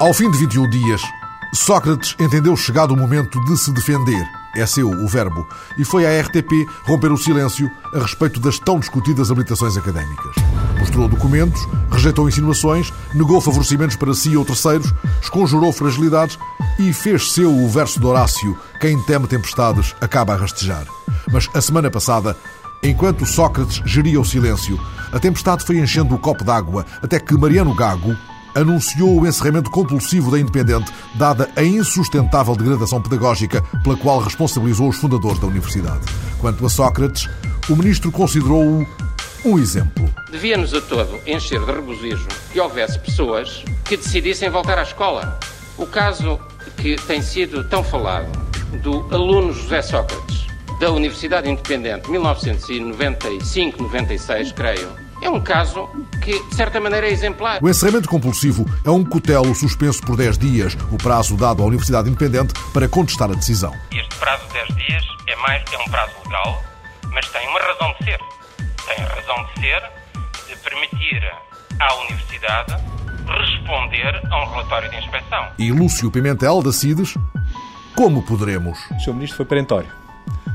Ao fim de 21 dias, Sócrates entendeu chegado o momento de se defender. É seu o verbo. E foi à RTP romper o silêncio a respeito das tão discutidas habilitações académicas. Mostrou documentos, rejeitou insinuações, negou favorecimentos para si ou terceiros, esconjurou fragilidades e fez seu o verso de Horácio: quem teme tempestades acaba a rastejar. Mas a semana passada, enquanto Sócrates geria o silêncio, a tempestade foi enchendo o copo d'água até que Mariano Gago anunciou o encerramento compulsivo da Independente, dada a insustentável degradação pedagógica pela qual responsabilizou os fundadores da universidade. Quanto a Sócrates, o ministro considerou-o um exemplo. Devia-nos a todo encher de regozijo que houvesse pessoas que decidissem voltar à escola. O caso que tem sido tão falado do aluno José Sócrates, da Universidade Independente, 1995-96, creio, é um caso que, de certa maneira, é exemplar. O encerramento compulsivo é um cutelo suspenso por 10 dias, o prazo dado à Universidade Independente para contestar a decisão. Este prazo de 10 dias é, mais, é um prazo legal, mas tem uma razão de ser. Tem a razão de ser de permitir à Universidade responder a um relatório de inspeção. E Lúcio Pimentel, da CIDES, como poderemos? O Sr. Ministro foi perentório.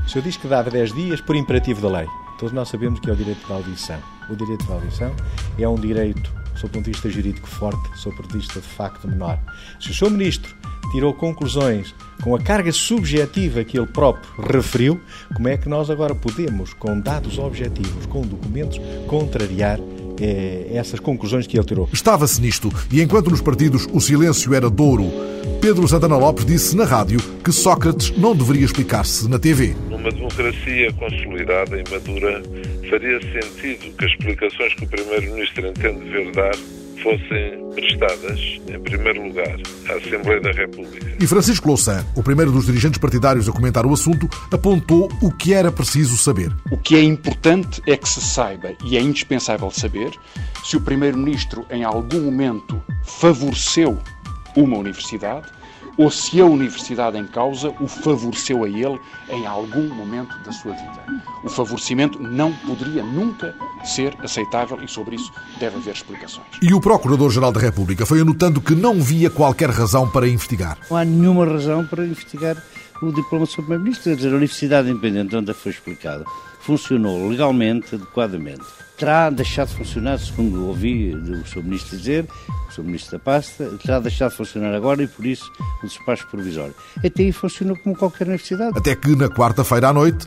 O senhor diz que dava 10 dias por imperativo da lei. Todos nós sabemos que é o direito de audição. O direito de audição é um direito, sob o ponto de vista jurídico, forte, sob o ponto de vista de facto menor. Se o Sr. Ministro tirou conclusões com a carga subjetiva que ele próprio referiu, como é que nós agora podemos, com dados objetivos, com documentos, contrariar eh, essas conclusões que ele tirou? Estava-se nisto, e enquanto nos partidos o silêncio era douro, Pedro Santana Lopes disse na rádio que Sócrates não deveria explicar-se na TV. Numa democracia consolidada e madura, faria sentido que as explicações que o Primeiro-Ministro entende dever dar fossem prestadas, em primeiro lugar, à Assembleia da República. E Francisco Louçã, o primeiro dos dirigentes partidários a comentar o assunto, apontou o que era preciso saber. O que é importante é que se saiba, e é indispensável saber, se o Primeiro-Ministro em algum momento favoreceu uma universidade ou se a universidade em causa o favoreceu a ele em algum momento da sua vida. O favorecimento não poderia nunca ser aceitável e sobre isso deve haver explicações. E o Procurador-Geral da República foi anotando que não via qualquer razão para investigar. Não há nenhuma razão para investigar o diploma de Primeiro-Ministro. Quer dizer, a Universidade Independente, onde foi explicado, funcionou legalmente, adequadamente. Terá deixado de funcionar, segundo ouvi o Sr. Ministro dizer, o Sr. Ministro da Pasta, terá deixado de funcionar agora e, por isso, o despacho provisório. Até aí funcionou como qualquer universidade. Até que, na quarta-feira à noite,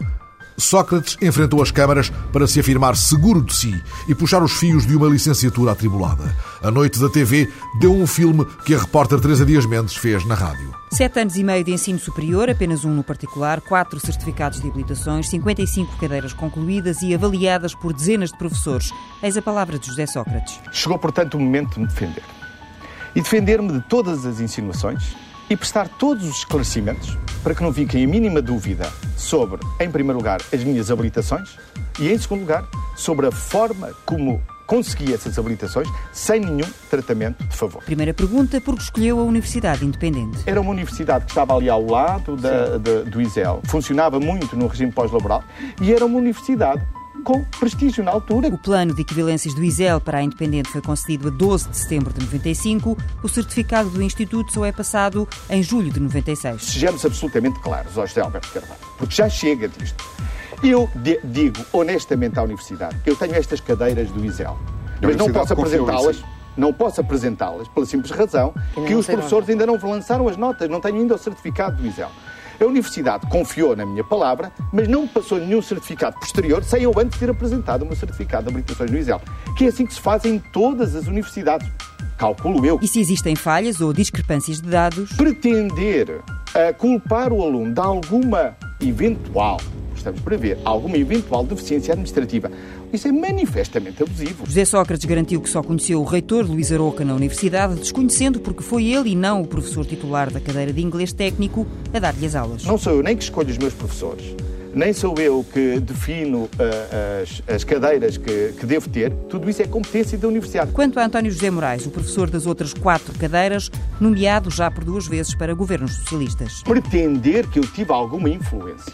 Sócrates enfrentou as câmaras para se afirmar seguro de si e puxar os fios de uma licenciatura atribulada. A noite da TV deu um filme que a repórter Teresa Dias Mendes fez na rádio. Sete anos e meio de ensino superior, apenas um no particular, quatro certificados de habilitações, 55 cadeiras concluídas e avaliadas por dezenas de professores. Eis a palavra de José Sócrates. Chegou, portanto, o momento de me defender. E defender-me de todas as insinuações e prestar todos os esclarecimentos para que não fiquem a mínima dúvida sobre, em primeiro lugar, as minhas habilitações e, em segundo lugar, sobre a forma como consegui essas habilitações sem nenhum tratamento de favor. Primeira pergunta, por que escolheu a Universidade Independente? Era uma universidade que estava ali ao lado da, da, do ISEL, funcionava muito no regime pós-laboral e era uma universidade com prestígio na altura. O plano de equivalências do ISEL para a Independente foi concedido a 12 de setembro de 95. O certificado do Instituto só é passado em julho de 96. Sejamos absolutamente claros, ó José Alberto Carvalho, porque já chega disto. Eu digo honestamente à Universidade, eu tenho estas cadeiras do ISEL, mas não posso apresentá-las não posso apresentá-las pela simples razão que os professores ainda não lançaram as notas, não tenho ainda o certificado do ISEL. A Universidade confiou na minha palavra, mas não me passou nenhum certificado posterior sem eu antes ter apresentado o meu certificado de habilitações no ISEL. Que é assim que se faz em todas as universidades. Calculo eu. E se existem falhas ou discrepâncias de dados? Pretender uh, culpar o aluno de alguma eventual estamos para ver alguma eventual deficiência administrativa. Isso é manifestamente abusivo. José Sócrates garantiu que só conheceu o reitor Luís Aroca na universidade, desconhecendo porque foi ele e não o professor titular da cadeira de inglês técnico a dar-lhe as aulas. Não sou eu nem que escolho os meus professores nem sou eu que defino uh, as, as, cadeiras que, que, devo ter, tudo isso é competência da universidade. Quanto a António José Moraes, o professor das outras quatro cadeiras, nomeado já por duas vezes para governos socialistas. Pretender que eu tive alguma influência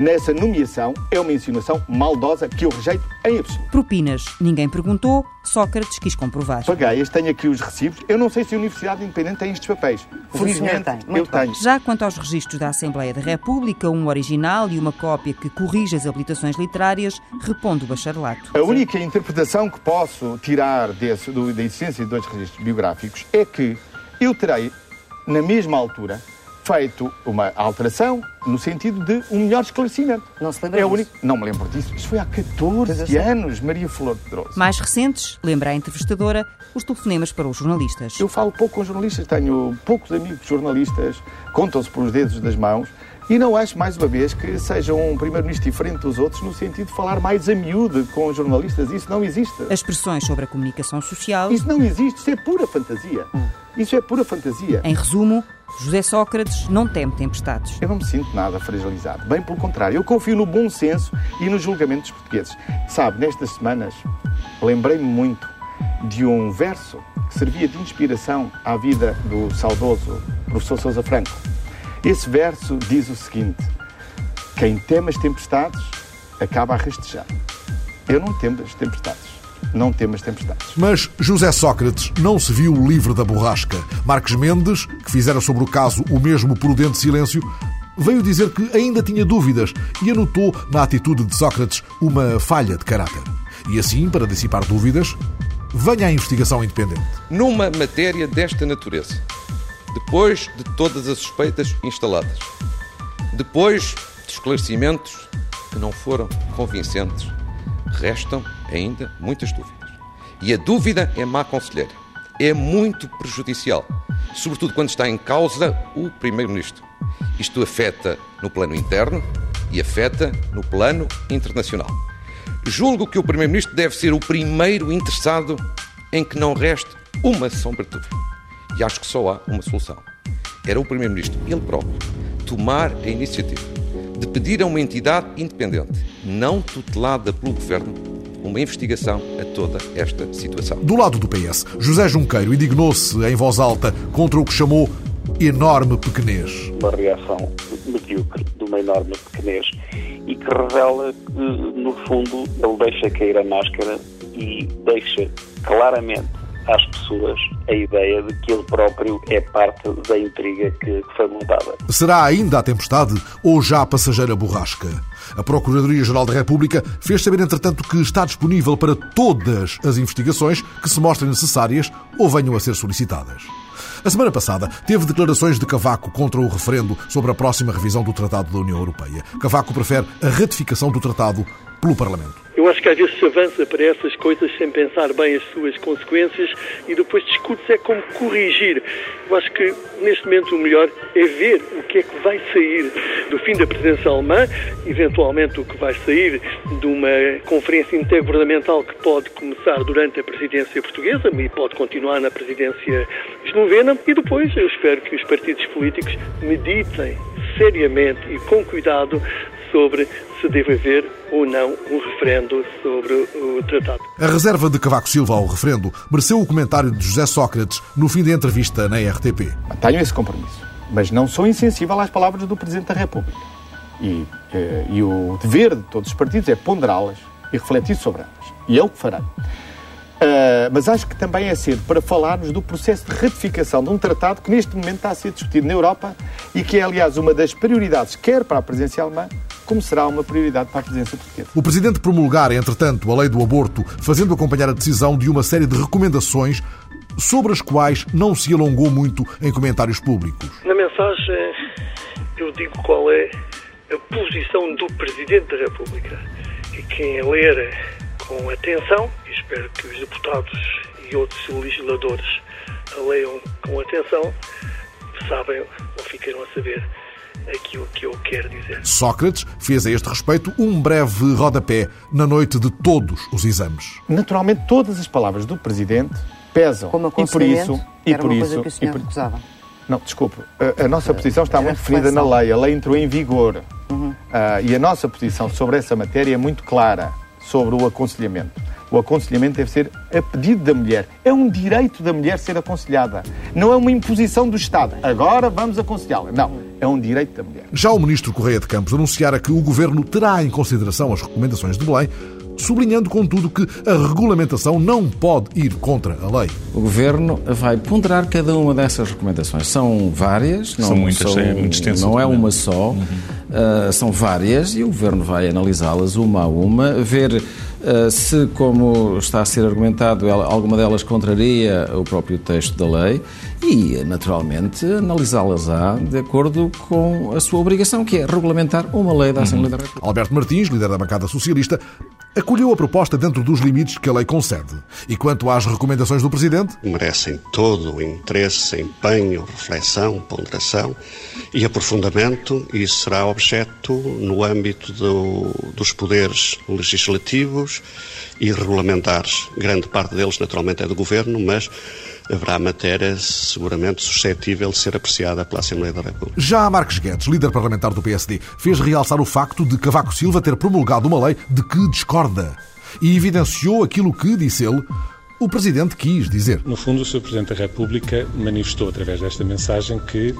nessa nomeação é uma insinuação maldosa que eu rejeito em absoluto. Propinas. Ninguém perguntou, Sócrates quis comprovar. Paguei, tenho aqui os recibos. Eu não sei se a Universidade Independente tem estes papéis. Felizmente, tem. eu tenho. Já quanto aos registros da Assembleia da República, um original e uma cópia que corrige as habilitações literárias, reponde o bacharelato. A única interpretação que posso tirar desse, do, da existência de dois registros biográficos é que eu terei, na mesma altura, feito uma alteração no sentido de um melhor esclarecimento. Não se lembra é único... Não me lembro disso. Isto foi há 14 anos, Maria Flor de Pedroso. Mais recentes, lembra a entrevistadora, os telefonemas para os jornalistas. Eu falo pouco com jornalistas, tenho poucos amigos jornalistas, contam-se por os dedos das mãos. E não acho, mais uma vez, que seja um primeiro-ministro diferente dos outros no sentido de falar mais a miúde com os jornalistas. Isso não existe. As pressões sobre a comunicação social... Isso não existe. Isso é pura fantasia. Hum. Isso é pura fantasia. Em resumo, José Sócrates não teme tempestades. Eu não me sinto nada fragilizado. Bem pelo contrário, eu confio no bom senso e no julgamento dos portugueses. Sabe, nestas semanas, lembrei-me muito de um verso que servia de inspiração à vida do saudoso professor Sousa Franco. Esse verso diz o seguinte: Quem teme as tempestades acaba a rastejar. Eu não temo as tempestades não temos tempestades. Mas José Sócrates não se viu livre da borrasca. Marques Mendes, que fizera sobre o caso o mesmo prudente silêncio, veio dizer que ainda tinha dúvidas e anotou na atitude de Sócrates uma falha de caráter. E assim, para dissipar dúvidas, venha a investigação independente. Numa matéria desta natureza, depois de todas as suspeitas instaladas, depois de esclarecimentos que não foram convincentes, restam ainda muitas dúvidas. E a dúvida é má conselheira. É muito prejudicial, sobretudo quando está em causa o Primeiro-Ministro. Isto afeta no plano interno e afeta no plano internacional. Julgo que o Primeiro-Ministro deve ser o primeiro interessado em que não reste uma sombra de dúvida. E acho que só há uma solução. Era o Primeiro-Ministro, ele próprio, tomar a iniciativa de pedir a uma entidade independente, não tutelada pelo Governo, uma investigação a toda esta situação. Do lado do PS, José Junqueiro indignou-se em voz alta contra o que chamou enorme pequenez. Uma reação medíocre de uma enorme pequenez e que revela que, no fundo, ele deixa cair a máscara e deixa claramente às pessoas a ideia de que ele próprio é parte da intriga que, foi montada. Será ainda a tempestade ou já a passageira borrasca? A Procuradoria-Geral da República fez saber, entretanto, que está disponível para todas as investigações que se mostrem necessárias ou venham a ser solicitadas. A semana passada teve declarações de Cavaco contra o referendo sobre a próxima revisão do Tratado da União Europeia. Cavaco prefere a ratificação do tratado pelo Parlamento. Eu acho que às vezes se avança para essas coisas sem pensar bem as suas consequências e depois discute-se é como corrigir. Eu acho que neste momento o melhor é ver o que é que vai sair do fim da presidência alemã, eventualmente o que vai sair de uma conferência intergovernamental que pode começar durante a presidência portuguesa e pode continuar na presidência eslovena e depois eu espero que os partidos políticos meditem seriamente e com cuidado sobre se deve haver ou não um referendo sobre o tratado. A reserva de Cavaco Silva ao referendo mereceu o comentário de José Sócrates no fim da entrevista na RTP. Tenho esse compromisso, mas não sou insensível às palavras do Presidente da República. E, eh, e o dever de todos os partidos é ponderá-las e refletir sobre elas. E é o que farei. Uh, mas acho que também é cedo para falarmos do processo de ratificação de um tratado que neste momento está a ser discutido na Europa e que é, aliás, uma das prioridades, quer para a presidência alemã, como será uma prioridade para a presidência portuguesa. O Presidente promulgar, entretanto, a lei do aborto, fazendo acompanhar a decisão de uma série de recomendações sobre as quais não se alongou muito em comentários públicos. Na mensagem, eu digo qual é a posição do Presidente da República. E quem a ler com atenção, e espero que os deputados e outros legisladores a leiam com atenção, sabem ou ficarão a saber aquilo que eu quero dizer. Sócrates fez a este respeito um breve rodapé na noite de todos os exames. Naturalmente, todas as palavras do Presidente pesam. Como e por isso, e por uma isso, coisa que o e senhor por- recusava. Não, desculpe. A, a nossa posição está muito definida na lei. A lei entrou em vigor. Ah, e a nossa posição sobre essa matéria é muito clara sobre o aconselhamento. O aconselhamento deve ser a pedido da mulher. É um direito da mulher ser aconselhada. Não é uma imposição do Estado. Agora vamos aconselhá-la. Não. É um direito da mulher. Já o ministro Correia de Campos anunciara que o governo terá em consideração as recomendações de Belém, sublinhando, contudo, que a regulamentação não pode ir contra a lei. O Governo vai ponderar cada uma dessas recomendações. São várias, não, São muitas, é muito extenso não é uma só, Uh, são várias e o Governo vai analisá-las uma a uma, ver uh, se, como está a ser argumentado, ela- alguma delas contraria o próprio texto da lei e, naturalmente, analisá-las-á de acordo com a sua obrigação, que é regulamentar uma lei da Assembleia da República. Alberto Martins, líder da bancada socialista, acolheu a proposta dentro dos limites que a lei concede. E quanto às recomendações do Presidente, merecem todo o interesse, empenho, reflexão, ponderação e aprofundamento, e isso será objeto no âmbito do- dos poderes legislativos e regulamentares. Grande parte deles, naturalmente, é do Governo, mas haverá matéria seguramente suscetível de ser apreciada pela Assembleia da República. já Marques Guedes, líder parlamentar do PSD, fez realçar o facto de Cavaco Silva ter promulgado uma lei de que discorda e evidenciou aquilo que, disse ele, o Presidente quis dizer. No fundo, o Sr. Presidente da República manifestou através desta mensagem que,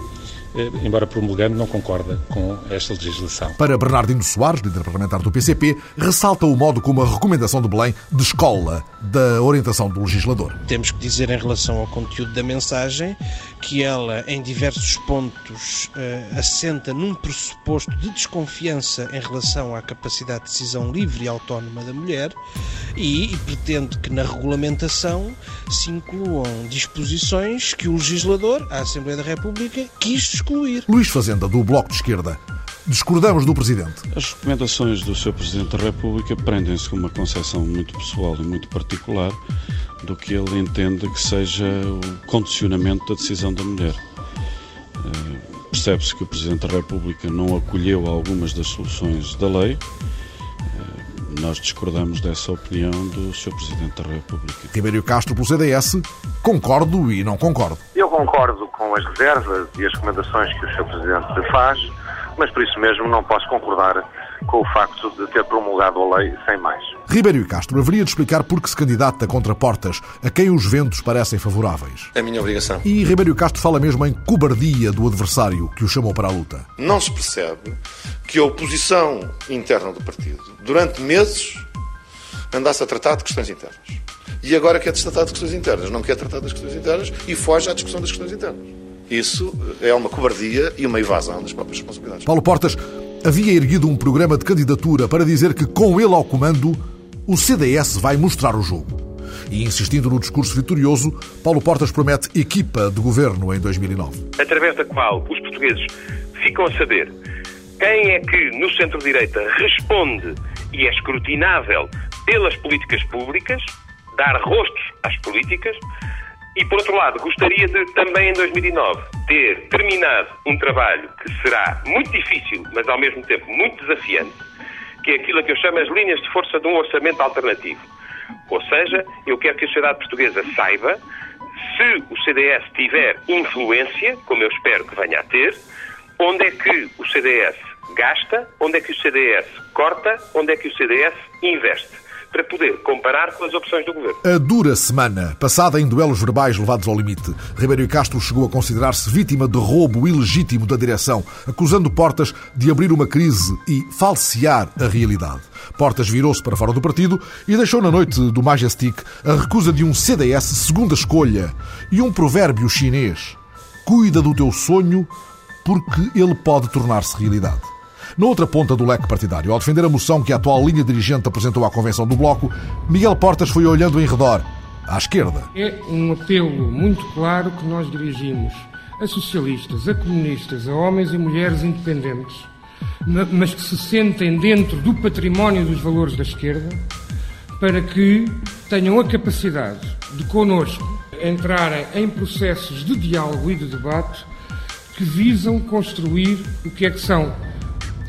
embora promulgando, não concorda com esta legislação. Para Bernardino Soares, líder parlamentar do PCP, ressalta o modo como a recomendação de Belém descola da orientação do legislador. Temos que dizer em relação ao conteúdo da mensagem que ela, em diversos pontos, eh, assenta num pressuposto de desconfiança em relação à capacidade de decisão livre e autónoma da mulher e, e pretende que na regulamentação se incluam disposições que o legislador, a Assembleia da República, quis excluir. Luís Fazenda, do Bloco de Esquerda. Discordamos do Presidente. As recomendações do Sr. Presidente da República prendem-se com uma concepção muito pessoal e muito particular do que ele entende que seja o condicionamento da decisão da mulher. Eh, Percebe-se que o Presidente da República não acolheu algumas das soluções da lei. Nós discordamos dessa opinião do Sr. Presidente da República. Ribeiro Castro, pelo CDS, concordo e não concordo. Eu concordo com as reservas e as recomendações que o Sr. Presidente faz, mas por isso mesmo não posso concordar com o facto de ter promulgado a lei sem mais. Ribeiro Castro haveria de explicar por que se candidata contra portas a quem os ventos parecem favoráveis. É a minha obrigação. E Ribeiro Castro fala mesmo em cobardia do adversário que o chamou para a luta. Não se percebe que a oposição interna do partido, durante meses, andasse a tratar de questões internas. E agora quer tratar de questões internas. Não quer tratar das questões internas e foge à discussão das questões internas. Isso é uma cobardia e uma evasão das próprias responsabilidades. Paulo Portas havia erguido um programa de candidatura para dizer que, com ele ao comando, o CDS vai mostrar o jogo. E insistindo no discurso vitorioso, Paulo Portas promete equipa de governo em 2009. através da qual os portugueses ficam a saber quem é que no centro-direita responde e é escrutinável pelas políticas públicas, dar rostos às políticas, e por outro lado, gostaria de também em 2009 ter terminado um trabalho que será muito difícil, mas ao mesmo tempo muito desafiante, que é aquilo que eu chamo as linhas de força de um orçamento alternativo. Ou seja, eu quero que a sociedade portuguesa saiba se o CDS tiver influência, como eu espero que venha a ter, onde é que o CDS gasta, onde é que o CDS corta, onde é que o CDS investe, para poder comparar com as opções do governo. A dura semana, passada em duelos verbais levados ao limite, Ribeiro Castro chegou a considerar-se vítima de roubo ilegítimo da direção, acusando Portas de abrir uma crise e falsear a realidade. Portas virou-se para fora do partido e deixou na noite do Majestic a recusa de um CDS segunda escolha e um provérbio chinês: cuida do teu sonho porque ele pode tornar-se realidade. Na outra ponta do leque partidário, ao defender a moção que a atual linha dirigente apresentou à convenção do Bloco, Miguel Portas foi olhando em redor, à esquerda. É um apelo muito claro que nós dirigimos a socialistas, a comunistas, a homens e mulheres independentes, ma- mas que se sentem dentro do património dos valores da esquerda, para que tenham a capacidade de connosco entrarem em processos de diálogo e de debate que visam construir o que é que são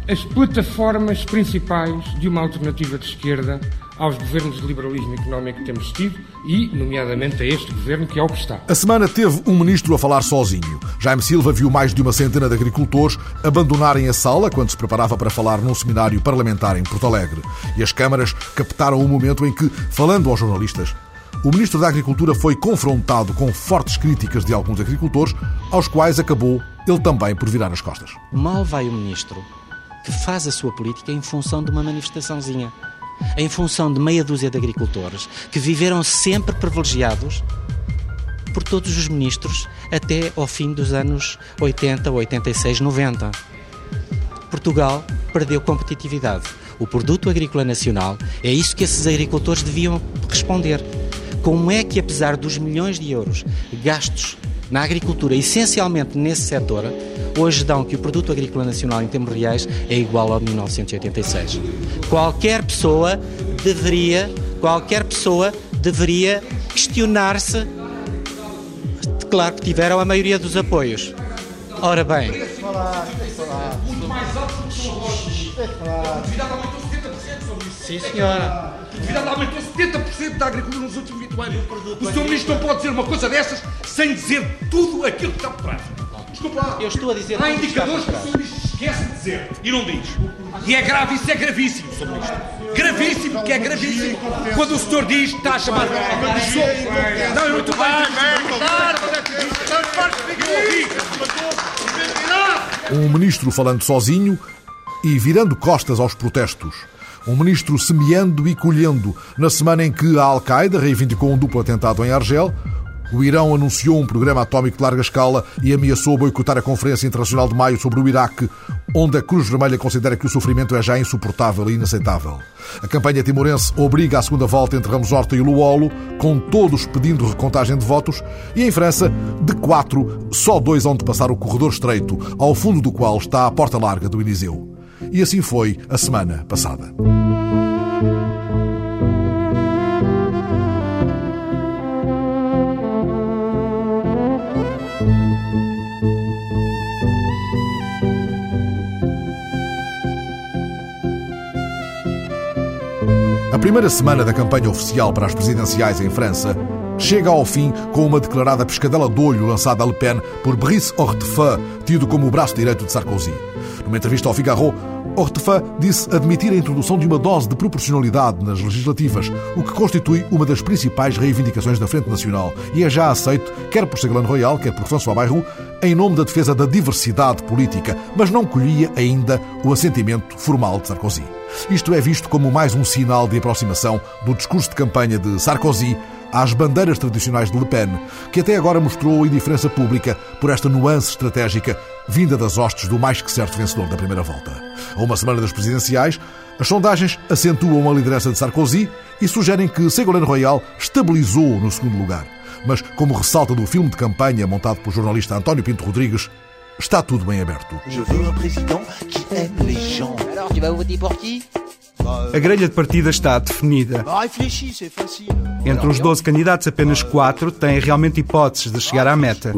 as plataformas principais de uma alternativa de esquerda aos governos de liberalismo económico que temos tido e, nomeadamente, a este governo que é o que está. A semana teve um ministro a falar sozinho. Jaime Silva viu mais de uma centena de agricultores abandonarem a sala quando se preparava para falar num seminário parlamentar em Porto Alegre. E as câmaras captaram o momento em que, falando aos jornalistas, o ministro da Agricultura foi confrontado com fortes críticas de alguns agricultores, aos quais acabou ele também por virar as costas. Mal vai o ministro que faz a sua política em função de uma manifestaçãozinha em função de meia dúzia de agricultores que viveram sempre privilegiados por todos os ministros até ao fim dos anos 80, 86, 90. Portugal perdeu competitividade. O produto agrícola nacional é isso que esses agricultores deviam responder. Como é que, apesar dos milhões de euros gastos na agricultura, essencialmente nesse setor, hoje dão que o produto agrícola nacional em termos reais é igual ao de 1986. Qualquer pessoa deveria, qualquer pessoa deveria questionar-se. Claro que tiveram a maioria dos apoios. Ora bem. Muito mais alto que Sim, senhora. Aumentou 70% da agricultura nos últimos 20 anos. O Sr. Ministro não pode dizer uma coisa dessas sem dizer tudo aquilo que está por trás. Desculpa lá. Eu estou a dizer Há indicadores que o Sr. Ministro esquece de dizer e não diz. E é grave, isso é gravíssimo, Sr. Ministro. Gravíssimo, que é gravíssimo. Quando o senhor diz, está a chamar. Não, eu muito bem. Um ministro falando sozinho e virando costas aos protestos. Um ministro semeando e colhendo na semana em que a Al-Qaeda reivindicou um duplo atentado em Argel, o Irão anunciou um programa atómico de larga escala e ameaçou boicotar a Conferência Internacional de Maio sobre o Iraque, onde a Cruz Vermelha considera que o sofrimento é já insuportável e inaceitável. A campanha timorense obriga a segunda volta entre Ramos Horta e Luolo, com todos pedindo recontagem de votos, e em França, de quatro, só dois hão de passar o corredor estreito, ao fundo do qual está a porta larga do Eliseu. E assim foi a semana passada. A primeira semana da campanha oficial para as presidenciais em França chega ao fim com uma declarada pescadela de olho lançada a Le Pen por Brice Hortefeux, tido como o braço direito de Sarkozy. Numa entrevista ao Figaro, Hortefeux disse admitir a introdução de uma dose de proporcionalidade nas legislativas, o que constitui uma das principais reivindicações da Frente Nacional e é já aceito, quer por Ségolène Royal, quer por François Bayrou, em nome da defesa da diversidade política, mas não colhia ainda o assentimento formal de Sarkozy. Isto é visto como mais um sinal de aproximação do discurso de campanha de Sarkozy às bandeiras tradicionais de Le Pen, que até agora mostrou indiferença pública por esta nuance estratégica vinda das hostes do mais que certo vencedor da primeira volta. A uma semana das presidenciais, as sondagens acentuam a liderança de Sarkozy e sugerem que Ségolène Royal estabilizou no segundo lugar. Mas, como ressalta do filme de campanha montado pelo jornalista António Pinto Rodrigues, está tudo bem aberto. Je veux un président qui aime les gens. Alors, tu vas voter pour qui? A grelha de partida está definida. Entre os 12 candidatos, apenas 4 têm realmente hipóteses de chegar à meta.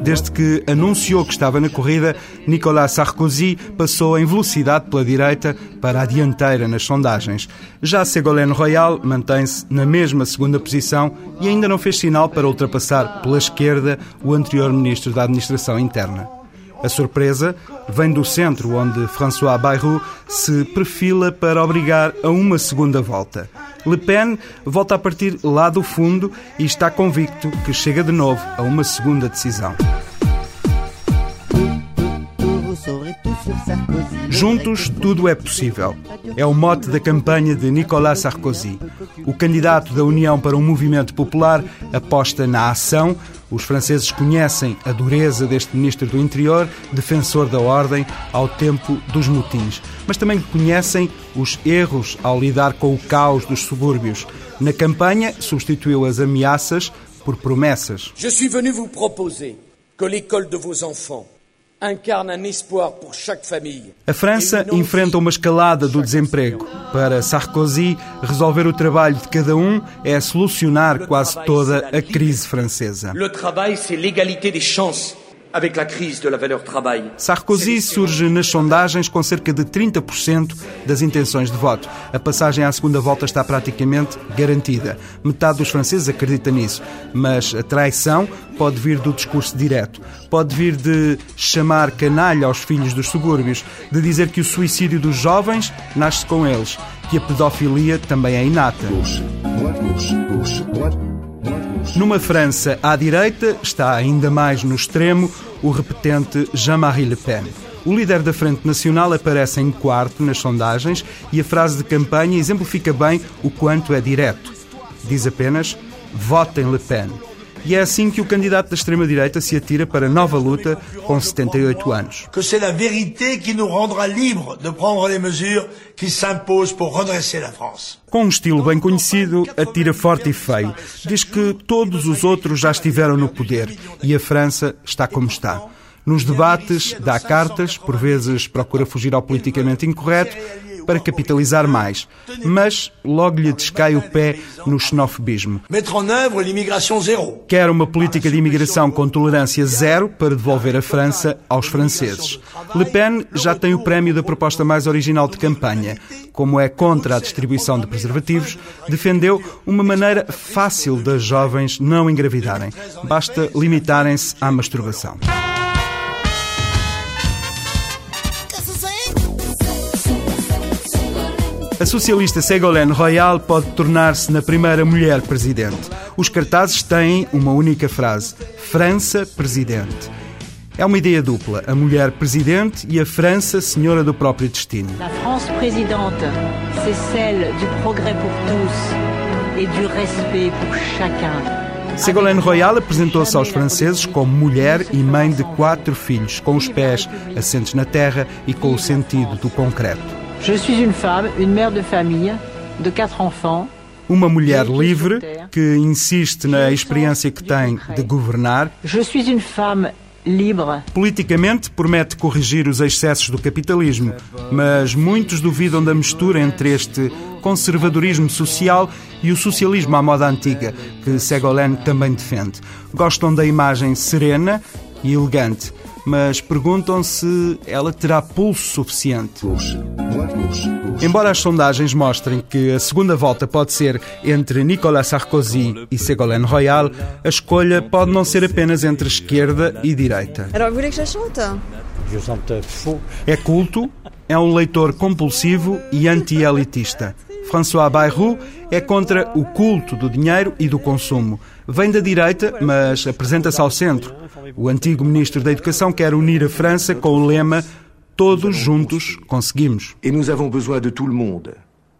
Desde que anunciou que estava na corrida, Nicolas Sarkozy passou em velocidade pela direita para a dianteira nas sondagens. Já Ségolène Royal mantém-se na mesma segunda posição e ainda não fez sinal para ultrapassar pela esquerda o anterior ministro da Administração Interna. A surpresa vem do centro, onde François Bayrou se perfila para obrigar a uma segunda volta. Le Pen volta a partir lá do fundo e está convicto que chega de novo a uma segunda decisão. Juntos, tudo é possível. É o mote da campanha de Nicolas Sarkozy. O candidato da União para um Movimento Popular aposta na ação. Os franceses conhecem a dureza deste ministro do Interior, defensor da ordem, ao tempo dos motins. Mas também conhecem os erros ao lidar com o caos dos subúrbios. Na campanha, substituiu as ameaças por promessas. Je suis venu vous proposer que l'école de vos enfants a França enfrenta uma escalada do desemprego. Para Sarkozy, resolver o trabalho de cada um é solucionar quase toda a crise francesa. Le travail, c'est l'égalité des chances. Sarkozy surge nas sondagens com cerca de 30% das intenções de voto. A passagem à segunda volta está praticamente garantida. Metade dos franceses acredita nisso, mas a traição pode vir do discurso direto. Pode vir de chamar canalha aos filhos dos subúrbios, de dizer que o suicídio dos jovens nasce com eles, que a pedofilia também é inata. Numa França à direita, está ainda mais no extremo o repetente Jean-Marie Le Pen. O líder da Frente Nacional aparece em quarto nas sondagens e a frase de campanha exemplifica bem o quanto é direto. Diz apenas: votem Le Pen. E é assim que o candidato da extrema-direita se atira para nova luta com 78 anos. Que c'est la vérité qui nous rendra libres de prendre les mesures qui s'imposent pour redresser la France. Com um estilo bem conhecido, atira forte e feio. Diz que todos os outros já estiveram no poder e a França está como está. Nos debates, dá cartas, por vezes procura fugir ao politicamente incorreto, para capitalizar mais, mas logo lhe descai o pé no xenofobismo. Quer uma política de imigração com tolerância zero para devolver a França aos franceses. Le Pen já tem o prémio da proposta mais original de campanha. Como é contra a distribuição de preservativos, defendeu uma maneira fácil das jovens não engravidarem. Basta limitarem-se à masturbação. Socialista Ségolène Royal pode tornar-se na primeira mulher presidente. Os cartazes têm uma única frase: França presidente. É uma ideia dupla: a mulher presidente e a França senhora do próprio destino. A France présidente, c'est celle du progrès pour tous et du respect pour chacun. Ségolène Royal apresentou-se aos franceses como mulher e mãe de quatro filhos, com os pés assentes na terra e com o sentido do concreto. Je suis une femme, une mère de famille, de quatre enfants. Uma mulher livre que insiste na experiência que tem de governar. Je suis une femme libre. Politicamente, promete corrigir os excessos do capitalismo, mas muitos duvidam da mistura entre este conservadorismo social e o socialismo à moda antiga, que Ségolène também defende. Gostam da imagem serena e elegante, mas perguntam se ela terá pulso suficiente. Embora as sondagens mostrem que a segunda volta pode ser entre Nicolas Sarkozy e Ségolène Royal, a escolha pode não ser apenas entre esquerda e direita. É culto, é um leitor compulsivo e anti-elitista. François Bayrou é contra o culto do dinheiro e do consumo. Vem da direita, mas apresenta-se ao centro. O antigo ministro da Educação quer unir a França com o lema Todos juntos conseguimos. E nós avons besoin de todo mundo.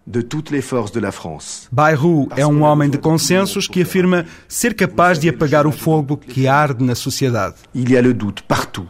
De toutes les forces de la France. Bayrou é um homem de consensos que afirma ser capaz de apagar o fogo que arde na sociedade. Il y a le doute partout.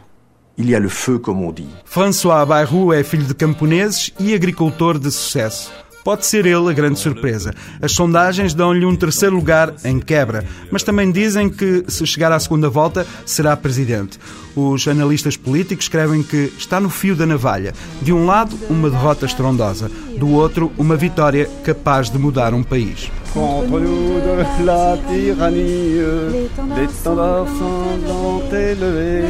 Il y a le feu, comme on dit. François Bayrou é filho de camponeses e agricultor de sucesso. Pode ser ele a grande surpresa. As sondagens dão-lhe um terceiro lugar em quebra, mas também dizem que, se chegar à segunda volta, será presidente. Os analistas políticos escrevem que está no fio da navalha. De um lado, uma derrota estrondosa, do outro, uma vitória capaz de mudar um país. Contre nous de la tyrannie, l'étendard sanglant élevé,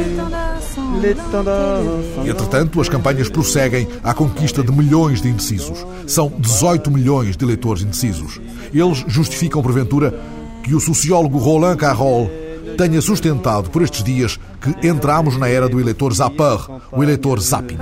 Entretanto, as campanhas prosseguem à conquista de milhões de indecisos. São 18 milhões de eleitores indecisos. Eles justificam, porventura, que o sociólogo Roland Carroll tenha sustentado por estes dias que entramos na era do eleitor zapper, o eleitor zapping.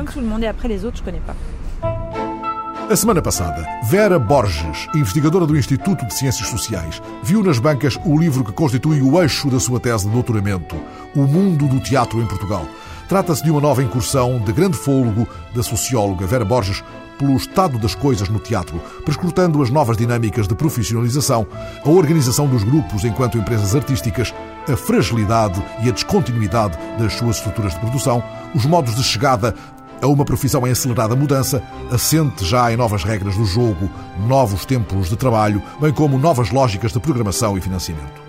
A semana passada, Vera Borges, investigadora do Instituto de Ciências Sociais, viu nas bancas o livro que constitui o eixo da sua tese de doutoramento, O Mundo do Teatro em Portugal. Trata-se de uma nova incursão de grande fôlego da socióloga Vera Borges pelo estado das coisas no teatro, prescrutando as novas dinâmicas de profissionalização, a organização dos grupos enquanto empresas artísticas, a fragilidade e a descontinuidade das suas estruturas de produção, os modos de chegada a uma profissão em acelerada mudança, assente já em novas regras do jogo, novos tempos de trabalho, bem como novas lógicas de programação e financiamento.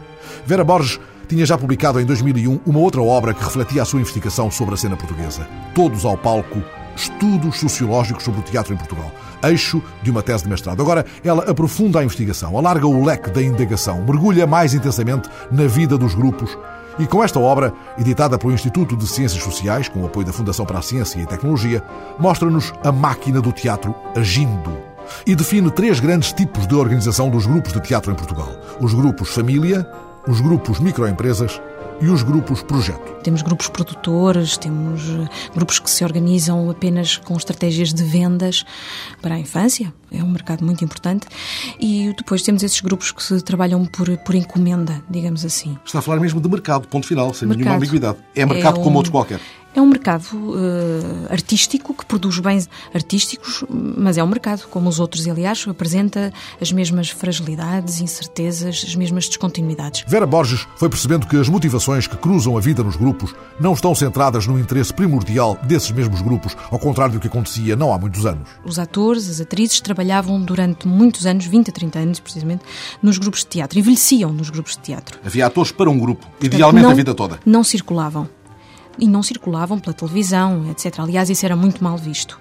Vera Borges tinha já publicado em 2001 uma outra obra que refletia a sua investigação sobre a cena portuguesa. Todos ao palco, estudos sociológicos sobre o teatro em Portugal, eixo de uma tese de mestrado. Agora, ela aprofunda a investigação, alarga o leque da indagação, mergulha mais intensamente na vida dos grupos E com esta obra, editada pelo Instituto de Ciências Sociais, com o apoio da Fundação para a Ciência e Tecnologia, mostra-nos a máquina do teatro agindo. E define três grandes tipos de organização dos grupos de teatro em Portugal: os grupos família, os grupos microempresas e os grupos projeto. Temos grupos produtores, temos eh, grupos que se organizam apenas com estratégias de vendas para a infância, é um mercado muito importante, e depois temos esses grupos que se trabalham por, por encomenda, digamos assim. Está a falar mesmo de mercado, ponto final, sem mercado. nenhuma ambiguidade. É mercado É como um- outros qualquer. É um mercado eh, artístico que produz bens artísticos, mas é um mercado como os outros, aliás apresenta as mesmas fragilidades, incertezas, as mesmas descontinuidades. Vera Borges foi percebendo que as motivações que cruzam a vida nos grupos não estão centradas no interesse primordial desses mesmos grupos, ao contrário do que acontecia não há muitos anos. Os atores, as atrizes trabalhavam durante muitos anos, 20 a 30 anos precisamente, nos grupos de teatro, envelheciam nos grupos de teatro. Havia atores para um grupo, Portanto, idealmente não- a vida toda. Não circulavam. E não circulavam pela televisão, etc. Aliás, isso era muito mal visto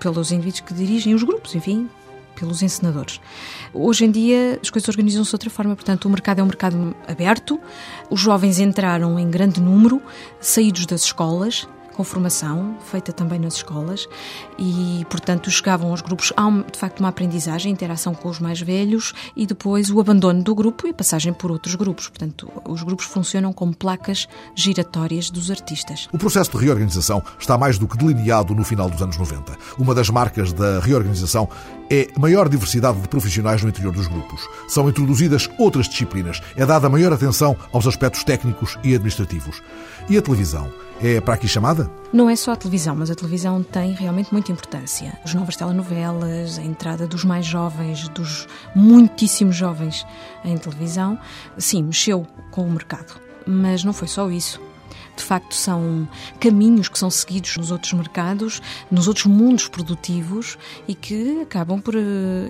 pelos indivíduos que dirigem os grupos, enfim, pelos encenadores. Hoje em dia as coisas organizam-se de outra forma, portanto, o mercado é um mercado aberto, os jovens entraram em grande número, saídos das escolas, com formação feita também nas escolas e, portanto, chegavam aos grupos. Há, de facto, uma aprendizagem, interação com os mais velhos e depois o abandono do grupo e a passagem por outros grupos. Portanto, os grupos funcionam como placas giratórias dos artistas. O processo de reorganização está mais do que delineado no final dos anos 90. Uma das marcas da reorganização é maior diversidade de profissionais no interior dos grupos. São introduzidas outras disciplinas, é dada maior atenção aos aspectos técnicos e administrativos. E a televisão? É para aqui chamada? Não é só a televisão, mas a televisão tem realmente muita importância. As novas telenovelas, a entrada dos mais jovens, dos muitíssimos jovens em televisão, sim, mexeu com o mercado. Mas não foi só isso. De facto, são caminhos que são seguidos nos outros mercados, nos outros mundos produtivos e que acabam por, eh,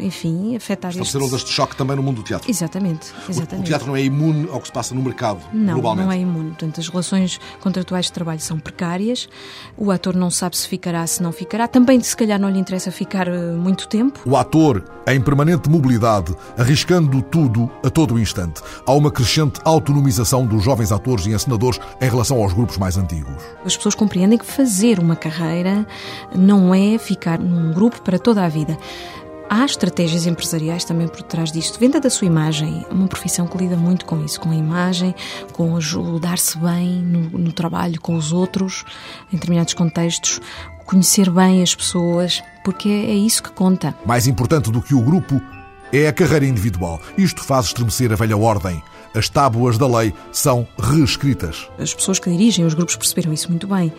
enfim, afetar a este... ondas de choque também no mundo do teatro. Exatamente, O- exatamente. O teatro não é imune ao que se passa no mercado, Não, globalmente. não é imune. Portanto, as relações contratuais de trabalho são precárias. O ator não sabe se ficará, se não ficará. Também, se calhar, não lhe interessa ficar eh, muito tempo. O ator, em permanente mobilidade, arriscando tudo a todo o instante. Há uma crescente autonomização dos jovens atores e encenadores em relação aos grupos mais antigos. As pessoas compreendem que fazer uma carreira não é ficar num grupo para toda a vida. Há estratégias empresariais também por trás disto. Venda da sua imagem, uma profissão que lida muito com isso, com a imagem, com o dar-se bem no, no trabalho com os outros, em determinados contextos, conhecer bem as pessoas, porque é, é isso que conta. Mais importante do que o grupo é a carreira individual. Isto faz estremecer a velha ordem. As tábuas da lei são reescritas. As pessoas que dirigem os grupos perceberam isso muito bem.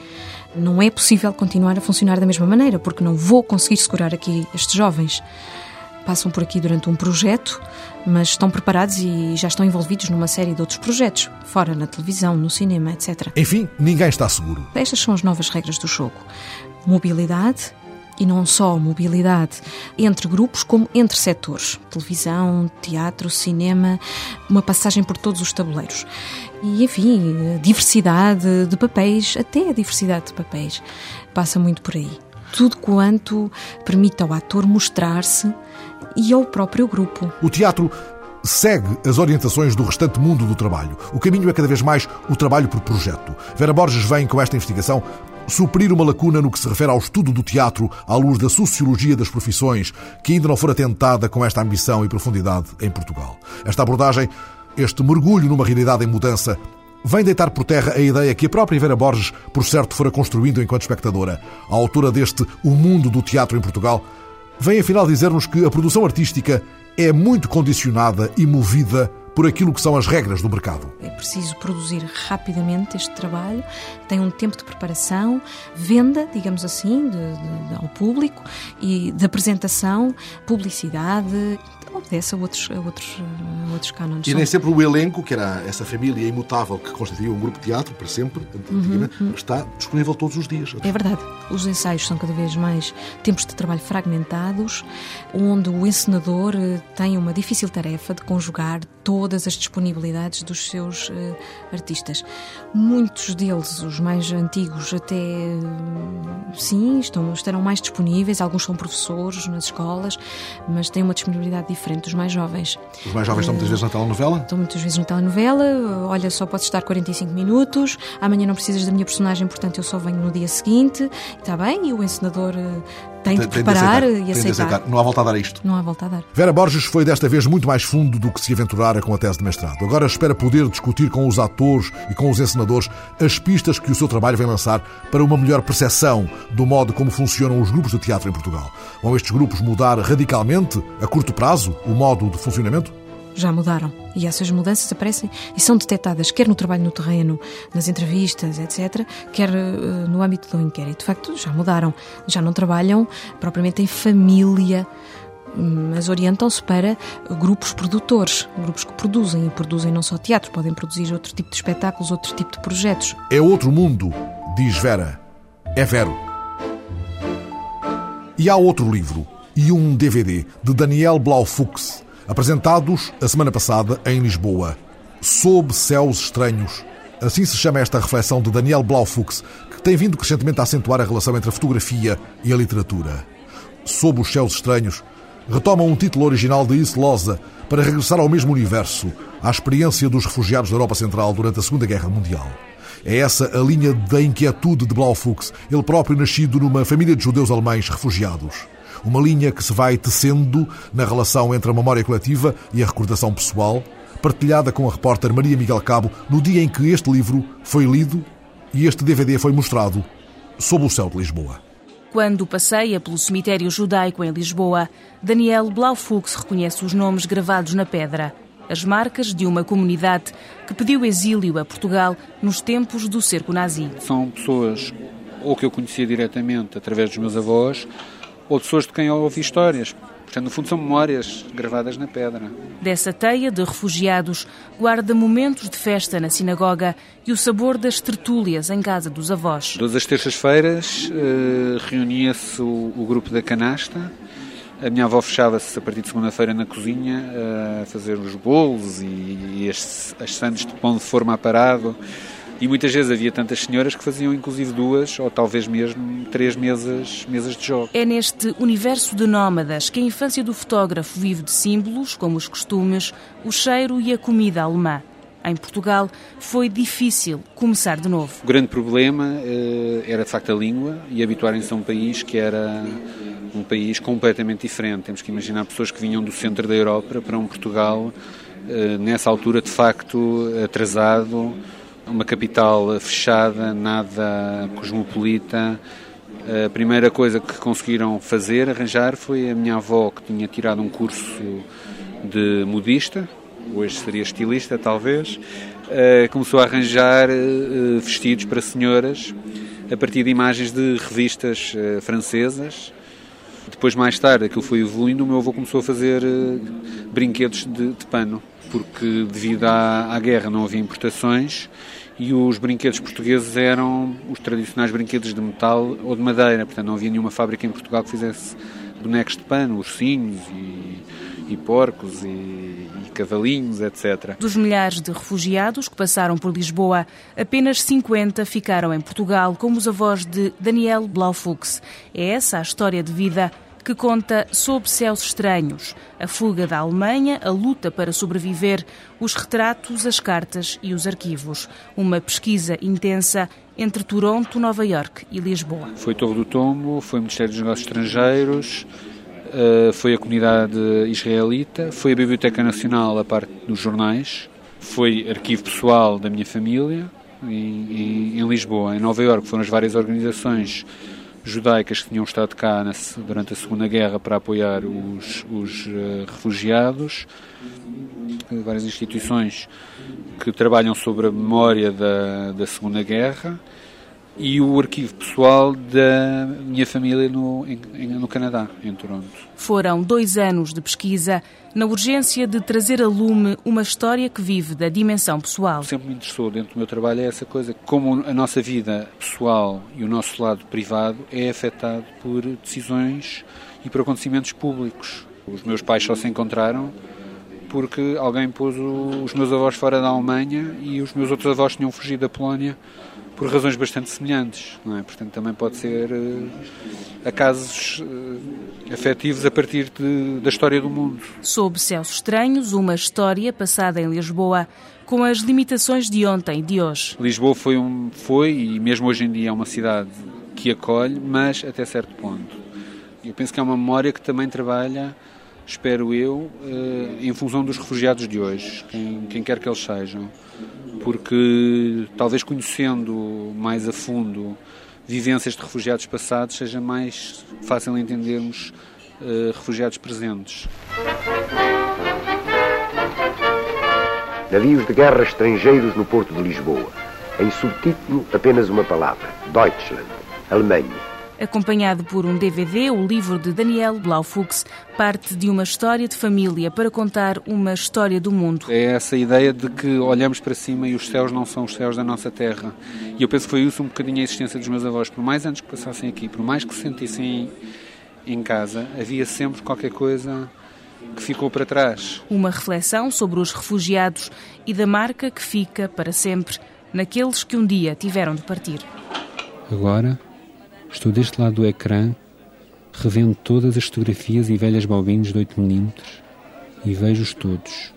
Não é possível continuar a funcionar da mesma maneira, porque não vou conseguir segurar aqui estes jovens. Passam por aqui durante um projeto, mas estão preparados e já estão envolvidos numa série de outros projetos, fora na televisão, no cinema, etc. Enfim, ninguém está seguro. Estas são as novas regras do jogo. Mobilidade, e não só mobilidade entre grupos, como entre setores. Televisão, teatro, cinema, uma passagem por todos os tabuleiros. E, enfim, diversidade de papéis, até a diversidade de papéis, passa muito por aí. Tudo quanto permite ao ator mostrar-se e ao próprio grupo. O teatro segue as orientações do restante mundo do trabalho. O caminho é cada vez mais o trabalho por projeto. Vera Borges vem com esta investigação suprir uma lacuna no que se refere ao estudo do teatro à luz da sociologia das profissões, que ainda não fora tentada com esta ambição e profundidade em Portugal. Esta abordagem, este mergulho numa realidade em mudança, vem deitar por terra a ideia que a própria Vera Borges, por certo, fora construindo enquanto espectadora. A autora deste O Mundo do Teatro em Portugal vem afinal dizer-nos que a produção artística é muito condicionada e movida por aquilo que são as regras do mercado. É preciso produzir rapidamente este trabalho, tem um tempo de preparação, venda, digamos assim, de, de, ao público e de apresentação, publicidade, obedece a outros, a outros, a outros cânones. E nem sempre o elenco, que era essa família imutável que constituía um grupo de teatro para sempre, antigamente, Uhum. está disponível todos os dias. É verdade. Os ensaios são cada vez mais tempos de trabalho fragmentados, onde o encenador eh, tem uma difícil tarefa de conjugar todas todas as disponibilidades dos seus uh, artistas. Muitos deles, os mais antigos, até uh, sim, estão, estarão mais disponíveis, alguns são professores nas escolas, mas têm uma disponibilidade diferente dos mais jovens. Os mais jovens estão muitas vezes na telenovela? Estão muitas vezes na telenovela, olha, só podes estar 45 minutos, amanhã não precisas da minha personagem, portanto eu só venho no dia seguinte, está bem, e o encenador tem de preparar tem de aceitar, e aceitar. aceitar. Não há volta a dar a isto. Não há volta a dar. Vera Borges foi desta vez muito mais fundo do que se aventurara com a tese de mestrado. Agora espera poder discutir com os atores e com os encenadores as pistas que o seu trabalho vem lançar para uma melhor percepção do modo como funcionam os grupos de teatro em Portugal. Vão estes grupos mudar radicalmente, a curto prazo, o modo de funcionamento? Já mudaram. E essas mudanças aparecem e são detectadas quer no trabalho no terreno, nas entrevistas, etc., quer uh, no âmbito do inquérito. De facto, já mudaram. Já não trabalham propriamente em família, mas orientam-se para grupos produtores, grupos que produzem e produzem não só teatro, podem produzir outro tipo de espetáculos, outro tipo de projetos. É outro mundo, diz Vera. É Vero. E há outro livro e um DVD de Daniel Blaufux, apresentados a semana passada em Lisboa. Sob céus estranhos. Assim se chama esta reflexão de Daniel Blaufux, que tem vindo crescentemente a acentuar a relação entre a fotografia e a literatura. Sob os céus estranhos, retoma um título original de Is Loza para regressar ao mesmo universo, à experiência dos refugiados da Europa Central durante a Segunda Guerra Mundial. É essa a linha da inquietude de Blaufux, ele próprio nascido numa família de judeus alemães refugiados. Uma linha que se vai tecendo na relação entre a memória coletiva e a recordação pessoal, partilhada com a repórter Maria Miguel Cabo no dia em que este livro foi lido e este DVD foi mostrado sob o céu de Lisboa. Quando passeia pelo cemitério judaico em Lisboa, Daniel Blaufux reconhece os nomes gravados na pedra, as marcas de uma comunidade que pediu exílio a Portugal nos tempos do cerco nazi. São pessoas ou que eu conhecia diretamente através dos meus avós, ou pessoas de quem ouvi histórias. Portanto, no fundo, são memórias gravadas na pedra. Dessa teia de refugiados, guarda momentos de festa na sinagoga e o sabor das tertúlias em casa dos avós. Todas as terças-feiras uh, reunia-se o, o, grupo da canasta. A minha avó fechava-se a partir de segunda-feira na cozinha uh, a fazer os bolos e, e as, as sandes de pão de forma aparado. E muitas vezes havia tantas senhoras que faziam inclusive duas ou talvez mesmo três mesas, mesas de jogo. É neste universo de nómadas que a infância do fotógrafo vive de símbolos, como os costumes, o cheiro e a comida alemã. Em Portugal foi difícil começar de novo. O grande problema eh, era de facto a língua e habituarem-se a um país que era um país completamente diferente. Temos que imaginar pessoas que vinham do centro da Europa para um Portugal eh, nessa altura de facto atrasado, uma capital fechada, nada cosmopolita. A primeira coisa que conseguiram fazer, arranjar, foi a minha avó, que tinha tirado um curso de modista, hoje seria estilista talvez, eh, começou a arranjar eh, vestidos para senhoras a partir de imagens de revistas eh, francesas. Depois, mais tarde, aquilo foi evoluindo, o meu avô começou a fazer brinquedos de, de pano, porque devido à, à guerra não havia importações e os brinquedos portugueses eram os tradicionais brinquedos de metal ou de madeira, portanto não havia nenhuma fábrica em Portugal que fizesse bonecos de pano, ursinhos e, e porcos e, e, cavalinhos, etc. Dos milhares de refugiados que passaram por Lisboa, apenas 50 ficaram em Portugal, como os avós de Daniel Blaufux. É essa a história de vida que conta Sob Céus Estranhos, a fuga da Alemanha, a luta para sobreviver, os retratos, as cartas e os arquivos. Uma pesquisa intensa entre Toronto, Nova York e Lisboa. Foi Torre do Tombo, foi o Ministério dos Negócios Estrangeiros, eh, foi a comunidade israelita, foi a Biblioteca Nacional, a parte dos jornais, foi arquivo pessoal da minha família em, em, em Lisboa. Em Nova York foram as várias organizações judaicas que tinham estado cá na, durante a Segunda Guerra para apoiar os, os uh, refugiados, várias instituições que trabalham sobre a memória da, da Segunda Guerra e o arquivo pessoal da minha família no, em, no Canadá, em Toronto. Foram dois anos de pesquisa na urgência de trazer a lume uma história que vive da dimensão pessoal. Sempre me interessou dentro do meu trabalho é essa coisa, como a nossa vida pessoal e o nosso lado privado é afetado por decisões e por acontecimentos públicos. Os meus pais só se encontraram porque alguém pôs os meus avós fora da Alemanha e os meus outros avós tinham fugido da Polónia por razões bastante semelhantes, não é? Portanto, também pode ser uh, acasos uh, afetivos a partir de, da história do mundo. Sob céus estranhos, uma história passada em Lisboa com as limitações de ontem e de hoje. Lisboa foi, um, foi e mesmo hoje em dia é uma cidade que acolhe, mas até certo ponto. Eu penso que é uma memória que também trabalha, espero eu, uh, em função dos refugiados de hoje, quem, quem quer que eles sejam porque talvez conhecendo mais a fundo vivências de refugiados passados seja mais fácil entendermos uh, refugiados presentes. Navios de guerra estrangeiros no porto de Lisboa. Em subtítulo, apenas uma palavra: Deutschland, Alemanha. Acompanhado por um DVD, o livro de Daniel Blaufux parte de uma história de família para contar uma história do mundo. É essa ideia de que olhamos para cima e os céus não são os céus da nossa terra. E eu penso que foi isso um bocadinho a existência dos meus avós. Por mais anos que passassem aqui, por mais que se sentissem em casa, havia sempre qualquer coisa que ficou para trás. Uma reflexão sobre os refugiados e da marca que fica para sempre naqueles que um dia tiveram de partir. Agora Estou deste lado do ecrã, revendo todas as fotografias e velhas bobines de 8mm e vejo-os todos.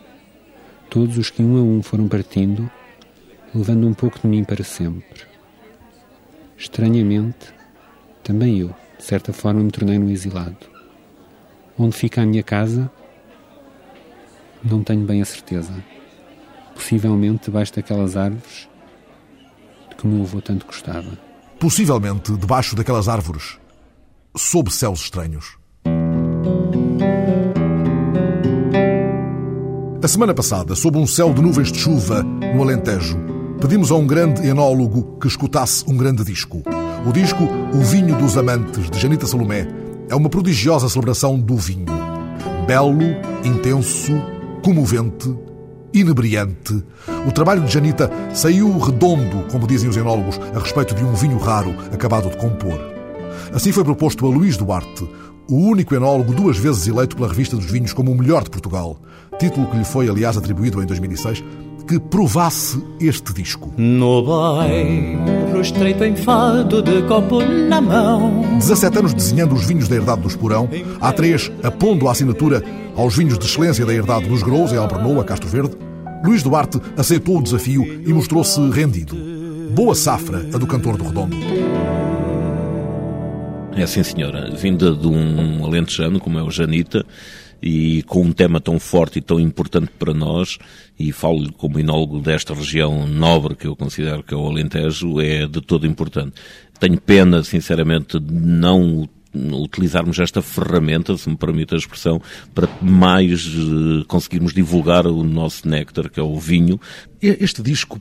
Todos os que um a um foram partindo, levando um pouco de mim para sempre. Estranhamente, também eu, de certa forma, me tornei um exilado. Onde fica a minha casa? Não tenho bem a certeza. Possivelmente debaixo daquelas árvores de que o meu avô tanto gostava possivelmente debaixo daquelas árvores, sob céus estranhos. A semana passada, sob um céu de nuvens de chuva, no Alentejo, pedimos a um grande enólogo que escutasse um grande disco. O disco O Vinho dos Amantes, de Janita Salomé, é uma prodigiosa celebração do vinho. Belo, intenso, comovente, inebriante. O trabalho de Janita saiu redondo, como dizem os enólogos, a respeito de um vinho raro acabado de compor. Assim foi proposto a Luís Duarte, o único enólogo duas vezes eleito pela revista dos vinhos como o melhor de Portugal, título que lhe foi, aliás, atribuído em 2006, que provasse este disco. No bairro estreito enfado de copo na mão 17 anos desenhando os vinhos da herdade do Esporão, há três apondo a assinatura aos vinhos de excelência da herdade dos Grous, em Albernou, a Castro Verde, Luís Duarte aceitou o desafio e mostrou-se rendido. Boa safra a do cantor do Redondo. É sim, senhora. Vinda de um alentejano como é o Janita, e com um tema tão forte e tão importante para nós, e falo como enólogo desta região nobre que eu considero que é o Alentejo, é de todo importante. Tenho pena, sinceramente, de não utilizarmos esta ferramenta, se me permite a expressão, para mais uh, conseguirmos divulgar o nosso néctar, que é o vinho. Este disco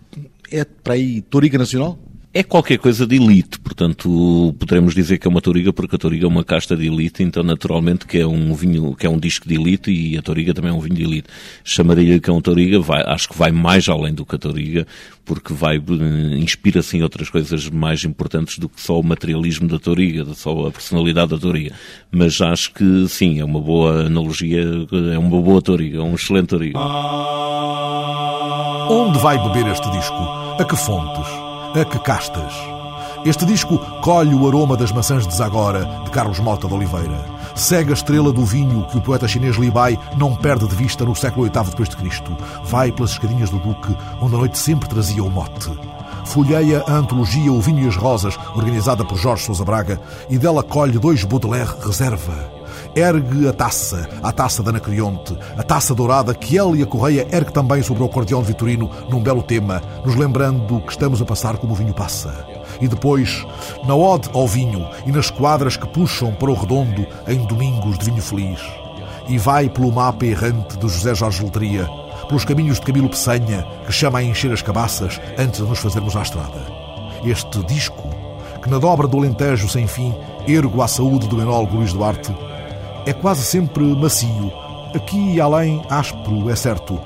é para aí Toriga Nacional? É qualquer coisa de elite, portanto poderemos dizer que é uma toriga porque a toriga é uma casta de elite, então naturalmente que é um vinho, que é um disco de elite e a toriga também é um vinho de elite. Chamaria que é um toriga, vai, acho que vai mais além do que a toriga, porque vai eh, inspira-se em outras coisas mais importantes do que só o materialismo da toriga, só a personalidade da toriga. Mas acho que sim, é uma boa analogia, é uma boa toriga, é um excelente toriga. Onde vai beber este disco? A que fontes? A que castas? Este disco colhe o aroma das maçãs de Zagora, de Carlos Mota de Oliveira. Segue a estrela do vinho que o poeta chinês Li Bai não perde de vista no século VIII d.C. Vai pelas escadinhas do Duque, onde a noite sempre trazia o mote. Folheia a antologia O Vinho e as Rosas, organizada por Jorge Sousa Braga, e dela colhe dois Baudelaire Reserva ergue a taça, a taça da Anacreonte, a taça dourada que ele e a Correia ergue também sobre o acordeão de Vitorino num belo tema, nos lembrando que estamos a passar como o vinho passa. E depois, na ode ao vinho e nas quadras que puxam para o redondo em domingos de vinho feliz. E vai pelo mapa errante de José Jorge Letria, pelos caminhos de Camilo Peçanha, que chama a encher as cabaças antes de nos fazermos à estrada. Este disco, que na dobra do Alentejo sem fim ergo à saúde do enólogo Luís Duarte, é quase sempre macio. Aqui e além, áspero, é certo,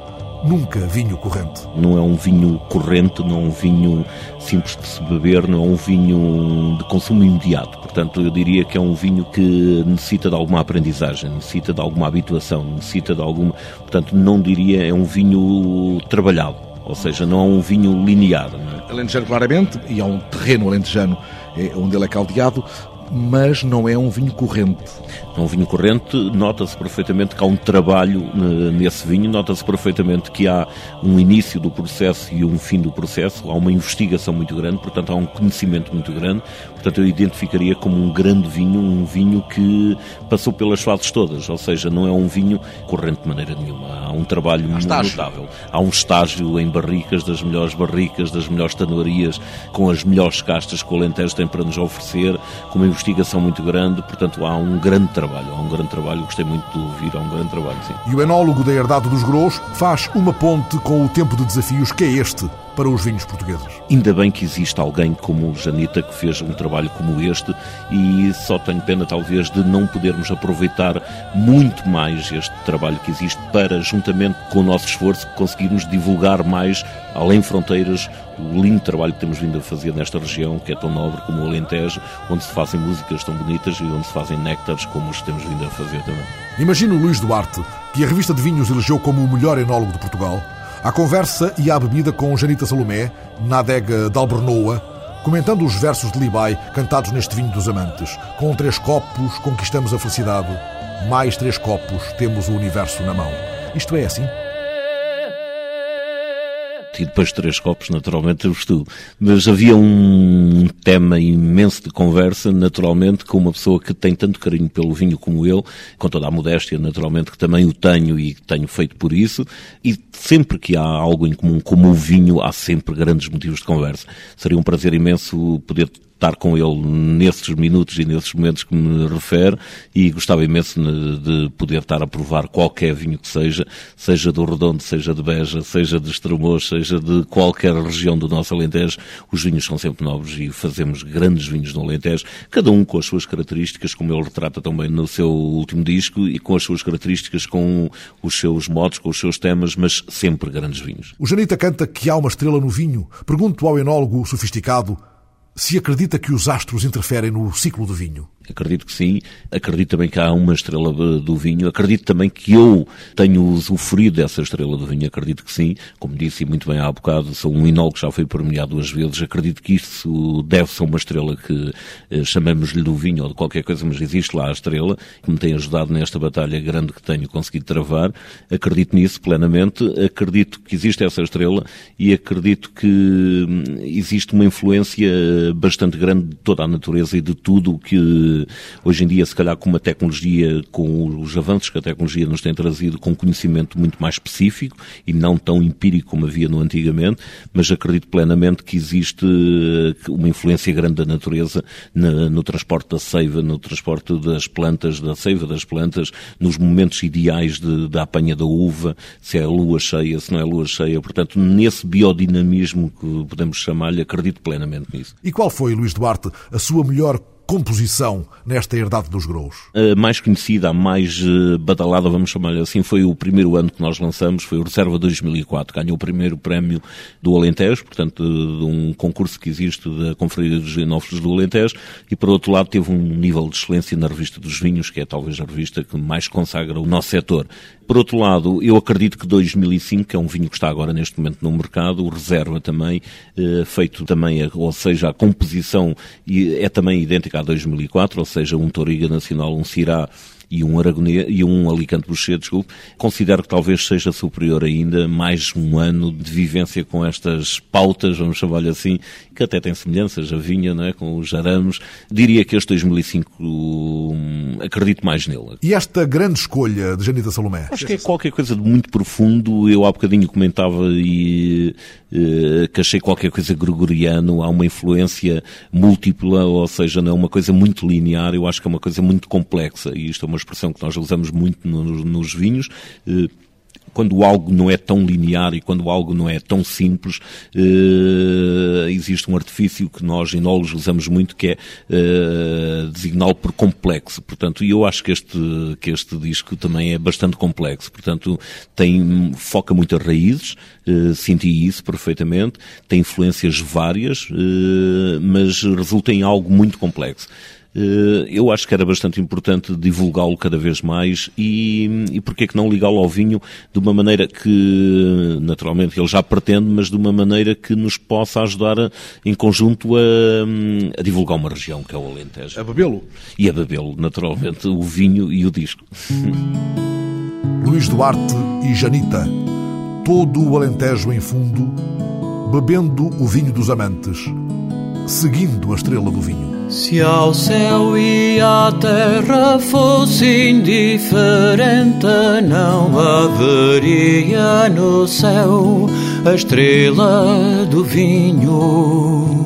nunca vinho corrente. Não é um vinho corrente, não é um vinho simples de se beber, não é um vinho de consumo imediato. Portanto, eu diria que é um vinho que necessita de alguma aprendizagem, necessita de alguma habituação, necessita de alguma. Portanto, não diria é um vinho trabalhado. Ou seja, não é um vinho linear. Não é? Alentejano, claramente, e há um terreno alentejano é, onde ele é caldeado, mas não é um vinho corrente. É um vinho corrente, nota-se perfeitamente que há um trabalho nesse vinho, nota-se perfeitamente que há um início do processo e um fim do processo, há uma investigação muito grande, portanto há um conhecimento muito grande, portanto eu identificaria como um grande vinho, um vinho que passou pelas fases todas, ou seja, não é um vinho corrente de maneira nenhuma, há um trabalho há notável, há um estágio em barricas, das melhores barricas, das melhores tanuarias, com as melhores castas que o Alentejo tem para nos oferecer, com uma investigação muito grande, portanto há um grande trabalho trabalho, há um grande trabalho, gostei muito de ouvir, há um grande trabalho, sim. E o enólogo da Herdade dos Grous faz uma ponte com o tempo de desafios que é este para os vinhos portugueses. Ainda bem que existe alguém como Janita que fez um trabalho como este e só tenho pena talvez de não podermos aproveitar muito mais este trabalho que existe para, juntamente com o nosso esforço, conseguirmos divulgar mais, além fronteiras, o lindo trabalho que temos vindo a fazer nesta região, que é tão nobre como o Alentejo, onde se fazem músicas tão bonitas e onde se fazem néctares como os que temos vindo a fazer também. Imagino Luís Duarte, que a revista de vinhos elegeu como o melhor enólogo de Portugal, à conversa e à bebida com Janita Salomé, na adega de Albernoa, comentando os versos de Libai cantados neste vinho dos amantes. Com três copos conquistamos a felicidade, mais três copos temos o universo na mão. Isto é assim? E depois três copos, naturalmente, eu estudo. Mas havia um tema imenso de conversa, naturalmente, com uma pessoa que tem tanto carinho pelo vinho como eu, com toda a modéstia, naturalmente, que também o tenho e tenho feito por isso, e sempre que há algo em comum, como o vinho, há sempre grandes motivos de conversa. Seria um prazer imenso poder estar com ele nesses minutos e nesses momentos que me refere e gostava imenso de poder estar a provar qualquer vinho que seja, seja do Redondo, seja de Beja, seja de Estremoz, seja de qualquer região do nosso Alentejo. Os vinhos são sempre nobres e fazemos grandes vinhos no Alentejo, cada um com as suas características, como ele retrata também no seu último disco, e com as suas características, com os seus modos, com os seus temas, mas sempre grandes vinhos. O Janita canta que há uma estrela no vinho. Pergunto ao enólogo sofisticado se acredita que os astros interferem no ciclo do vinho. Acredito que sim. Acredito também que há uma estrela do vinho. Acredito também que eu tenho usufruído dessa estrela do vinho. Acredito que sim. Como disse muito bem há bocado, sou um que já foi premiado duas vezes. Acredito que isso deve ser uma estrela que eh, chamamos-lhe do vinho ou de qualquer coisa, mas existe lá a estrela que me tem ajudado nesta batalha grande que tenho conseguido travar. Acredito nisso plenamente. Acredito que existe essa estrela e acredito que hum, existe uma influência bastante grande de toda a natureza e de tudo o que hoje em dia, se calhar com uma tecnologia, com os avanços que a tecnologia nos tem trazido, com conhecimento muito mais específico e não tão empírico como havia no antigamente, mas acredito plenamente que existe eh, uma influência grande da natureza no transporte da seiva, no transporte das plantas, da seiva das plantas, nos momentos ideais de, da apanha da uva, se é lua cheia, se não é lua cheia. Portanto, nesse biodinamismo que podemos chamar-lhe, acredito plenamente nisso. E qual foi, Luís Duarte, a sua melhor composição nesta herdade dos grãos? A mais conhecida, a mais eh, badalada, vamos chamar-lhe assim, foi o primeiro ano que nós lançamos, foi o Reserva 2004. Ganhou o primeiro prémio do Alentejo, portanto, de um concurso que existe da Conferência dos Enófilos do Alentejo, e por outro lado teve um nível de excelência na Revista dos Vinhos, que é talvez a revista que mais consagra o nosso setor. Por outro lado, eu acredito que 2005, que é um vinho que está agora neste momento no mercado, o Reserva também, eh, feito também, ou seja, a composição é também idêntica a 2004, ou seja, um Toriga Nacional, um Cirá e um Aragonês e um Alicante Boucher, desculpe, considero que talvez seja superior ainda mais um ano de vivência com estas pautas, vamos chamar-lhe assim, que até tem semelhanças, a vinha, não é, com os arames. Diria que este 2005 hum, acredito mais nele. E esta grande escolha de Janita Salomé? Acho que é qualquer coisa de muito profundo. Eu há bocadinho comentava e uh, que achei qualquer coisa gregoriano, há uma influência múltipla, ou seja, não é uma coisa muito linear, eu acho que é uma coisa muito complexa, e isto é uma expressão que nós usamos muito nos, nos vinhos. Uh, quando algo não é tão linear e quando algo não é tão simples, eh, existe um artifício que nós enólogos usamos muito que é eh, designá-lo por complexo. Portanto, e eu acho que este, que este disco também é bastante complexo. Portanto, tem, foca muito as raízes, eh, senti isso perfeitamente, tem influências várias, eh, mas resulta em algo muito complexo. Eh, eu acho que era bastante importante divulgá-lo cada vez mais e, e porque que não ligá-lo ao vinho de uma maneira que, naturalmente, ele já pretende, mas de uma maneira que nos possa ajudar a, em conjunto a, a, divulgar uma região, que é o Alentejo. A bebê-lo? E a bebê-lo, naturalmente, o vinho e o disco. Luís Duarte e Janita, todo o Alentejo em fundo, bebendo o vinho dos amantes, seguindo a estrela do vinho. Se ao céu e à terra fosse indiferente, não haveria no céu a estrela do vinho.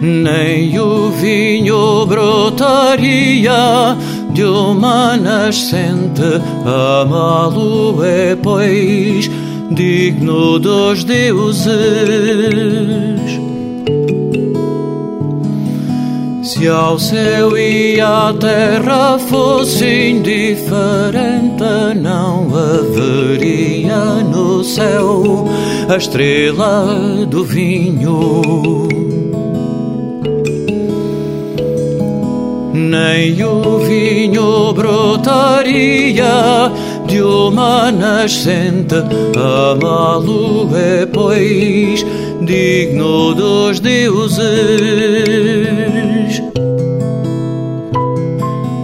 Nem o vinho brotaria de uma nascente, amá-lo é, pois, digno dos deuses. Se ao céu e à terra fosse indiferente, não haveria no céu a estrela do vinho. Nem o vinho brotaria de uma nascente, amá-lo é, pois, digno dos deuses.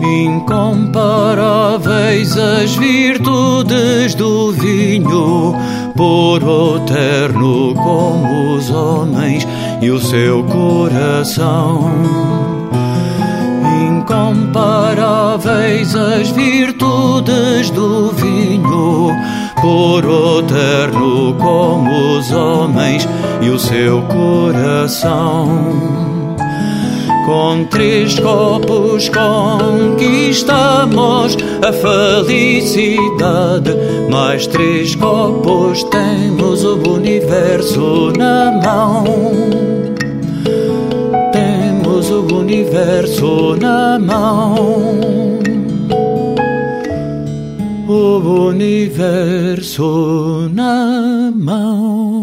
Incomparáveis as virtudes do vinho, por eterno como os homens e o seu coração incomparáveis as virtudes do vinho, por eterno como os homens e o seu coração. Com três copos conquistamos a felicidade, mais três copos temos o universo na mão universo na mão. O universo na mão.